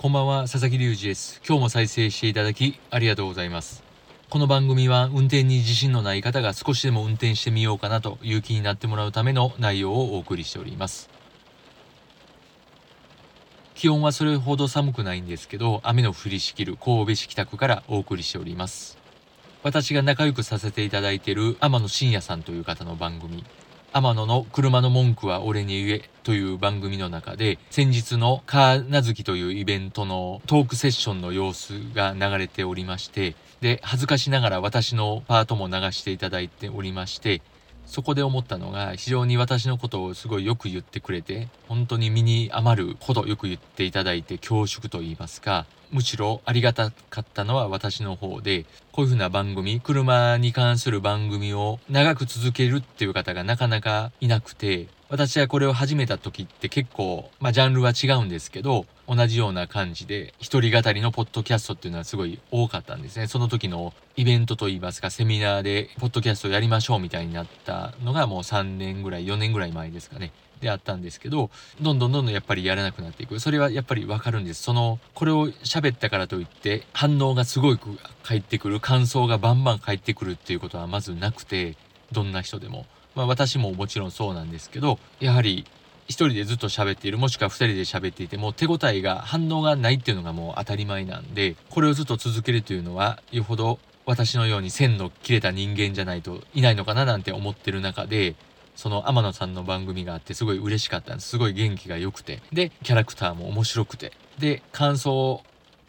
こんばんは、佐々木隆二です。今日も再生していただきありがとうございます。この番組は運転に自信のない方が少しでも運転してみようかなという気になってもらうための内容をお送りしております。気温はそれほど寒くないんですけど、雨の降りしきる神戸市北区からお送りしております。私が仲良くさせていただいている天野真也さんという方の番組、天野の車の文句は俺に言えという番組の中で先日のカーナズキというイベントのトークセッションの様子が流れておりましてで恥ずかしながら私のパートも流していただいておりましてそこで思ったのが非常に私のことをすごいよく言ってくれて本当に身に余るほどよく言っていただいて恐縮と言いますかむしろありがたかったのは私の方でこういうふうな番組車に関する番組を長く続けるっていう方がなかなかいなくて私はこれを始めた時って結構まあジャンルは違うんですけど同じような感じで一人語りのポッドキャストっていうのはすごい多かったんですね。その時のイベントといいますかセミナーでポッドキャストをやりましょうみたいになったのがもう3年ぐらい4年ぐらい前ですかね。であったんですけどどんどんどんどんやっぱりやらなくなっていく。それはやっぱりわかるんです。そのこれを喋ったからといって反応がすごい返ってくる感想がバンバン返ってくるっていうことはまずなくてどんな人でも。まあ私ももちろんそうなんですけどやはり一人でずっと喋っているもしくは二人で喋っていても手応えが反応がないっていうのがもう当たり前なんでこれをずっと続けるというのはよほど私のように線の切れた人間じゃないといないのかななんて思ってる中でその天野さんの番組があってすごい嬉しかったんです。すごい元気が良くて。でキャラクターも面白くて。で感想を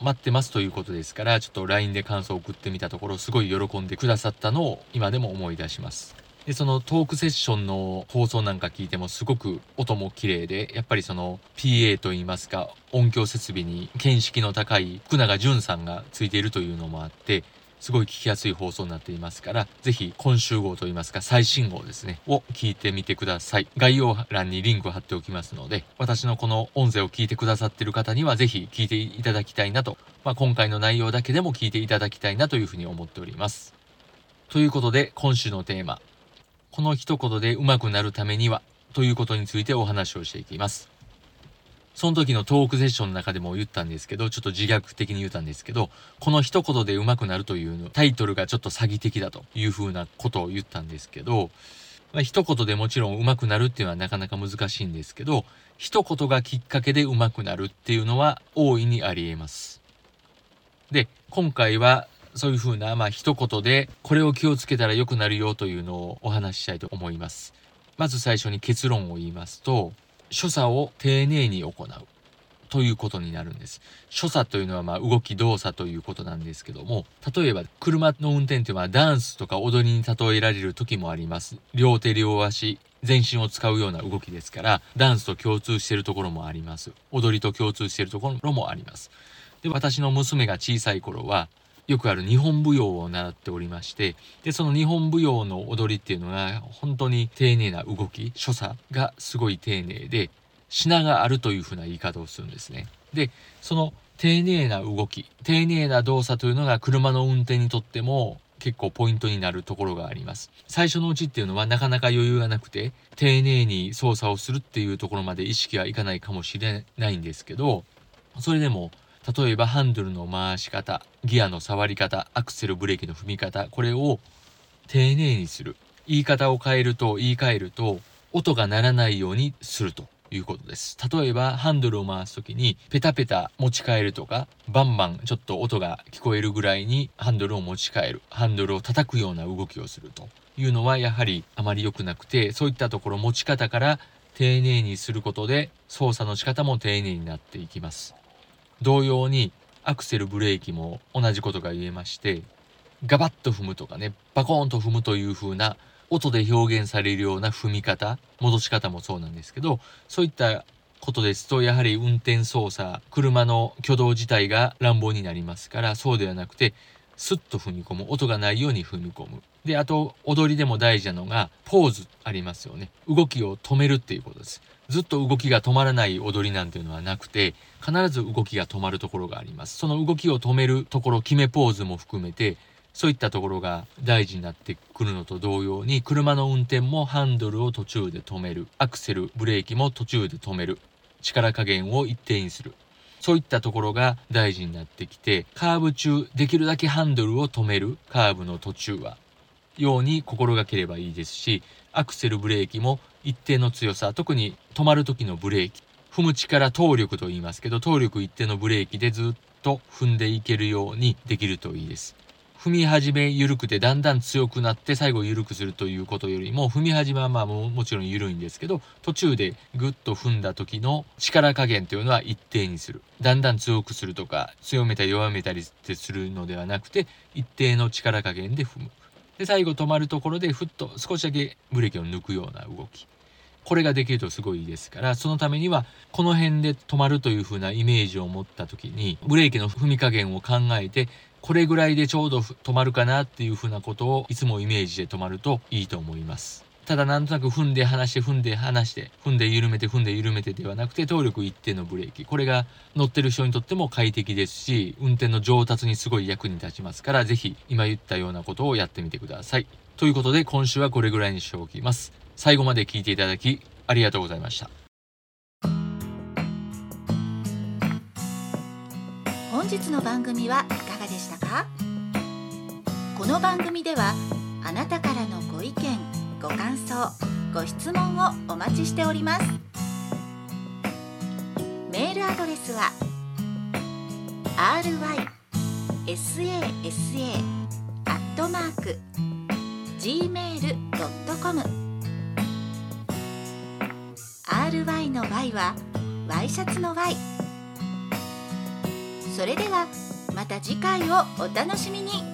待ってますということですからちょっと LINE で感想を送ってみたところすごい喜んでくださったのを今でも思い出します。でそのトークセッションの放送なんか聞いてもすごく音も綺麗でやっぱりその PA といいますか音響設備に見識の高い福永淳さんがついているというのもあってすごい聞きやすい放送になっていますから、ぜひ今週号といいますか最新号ですね、を聞いてみてください。概要欄にリンクを貼っておきますので、私のこの音声を聞いてくださっている方にはぜひ聞いていただきたいなと、まあ、今回の内容だけでも聞いていただきたいなというふうに思っております。ということで、今週のテーマ、この一言で上手くなるためには、ということについてお話をしていきます。その時のトークセッションの中でも言ったんですけど、ちょっと自虐的に言ったんですけど、この一言で上手くなるという、タイトルがちょっと詐欺的だというふうなことを言ったんですけど、まあ、一言でもちろん上手くなるっていうのはなかなか難しいんですけど、一言がきっかけで上手くなるっていうのは大いにあり得ます。で、今回はそういうふうな、まあ一言でこれを気をつけたら良くなるよというのをお話ししたいと思います。まず最初に結論を言いますと、所作を丁寧に行うということになるんです。所作というのはまあ動き動作ということなんですけども、例えば車の運転というのはダンスとか踊りに例えられる時もあります。両手両足、全身を使うような動きですから、ダンスと共通しているところもあります。踊りと共通しているところもあります。で、私の娘が小さい頃は、よくある日本舞踊を習っておりまして、で、その日本舞踊の踊りっていうのが本当に丁寧な動き、所作がすごい丁寧で、品があるというふうな言い方をするんですね。で、その丁寧な動き、丁寧な動作というのが車の運転にとっても結構ポイントになるところがあります。最初のうちっていうのはなかなか余裕がなくて、丁寧に操作をするっていうところまで意識はいかないかもしれないんですけど、それでも例えばハンドルの回し方、ギアの触り方、アクセルブレーキの踏み方、これを丁寧にする。言い方を変えると、言い換えると、音が鳴らないようにするということです。例えば、ハンドルを回すときに、ペタペタ持ち替えるとか、バンバンちょっと音が聞こえるぐらいにハンドルを持ち替える。ハンドルを叩くような動きをするというのは、やはりあまり良くなくて、そういったところ持ち方から丁寧にすることで、操作の仕方も丁寧になっていきます。同様にアクセルブレーキも同じことが言えましてガバッと踏むとかねバコーンと踏むという風な音で表現されるような踏み方戻し方もそうなんですけどそういったことですとやはり運転操作車の挙動自体が乱暴になりますからそうではなくてスッと踏み込む音がないように踏み込む。であと踊りでも大事なのがポーズありますよね。動きを止めるっていうことです。ずっと動きが止まらない踊りなんていうのはなくて必ず動きが止まるところがあります。その動きを止めるところ決めポーズも含めてそういったところが大事になってくるのと同様に車の運転もハンドルを途中で止める。アクセルブレーキも途中で止める。力加減を一定にする。そういったところが大事になってきてカーブ中できるだけハンドルを止める。カーブの途中は。ように心がければいいですしアクセルブレーキも一定の強さ特に止まる時のブレーキ踏む力動力と言いますけど動力一定のブレーキでずっと踏んでいけるようにできるといいです。踏み始め緩くてだんだん強くなって最後緩くするということよりも踏み始めはまあももちろん緩いんですけど途中でグッと踏んだ時の力加減というのは一定にする。だんだん強くするとか強めたり弱めたりするのではなくて一定の力加減で踏む。で最後止まるところでふっと少しだけブレーキを抜くような動きこれができるとすごいいいですからそのためにはこの辺で止まるというふうなイメージを持った時にブレーキの踏み加減を考えてこれぐらいでちょうど止まるかなっていうふうなことをいつもイメージで止まるといいと思います。ただなんとなく踏んで離して踏んで離して踏んで緩めて踏んで緩めてではなくて動力一定のブレーキこれが乗ってる人にとっても快適ですし運転の上達にすごい役に立ちますから是非今言ったようなことをやってみてください。ということで今週はこれぐらいにしておきます。最後まで聞いていただきありがとうございました。本日の番組はいかがでしたか？この番組ではあなたからのご意見ご感想ご質問をお待ちしております。メールアドレスは rysasa.gmail.com ry の y はワイシャツの y それではまた次回をお楽しみに。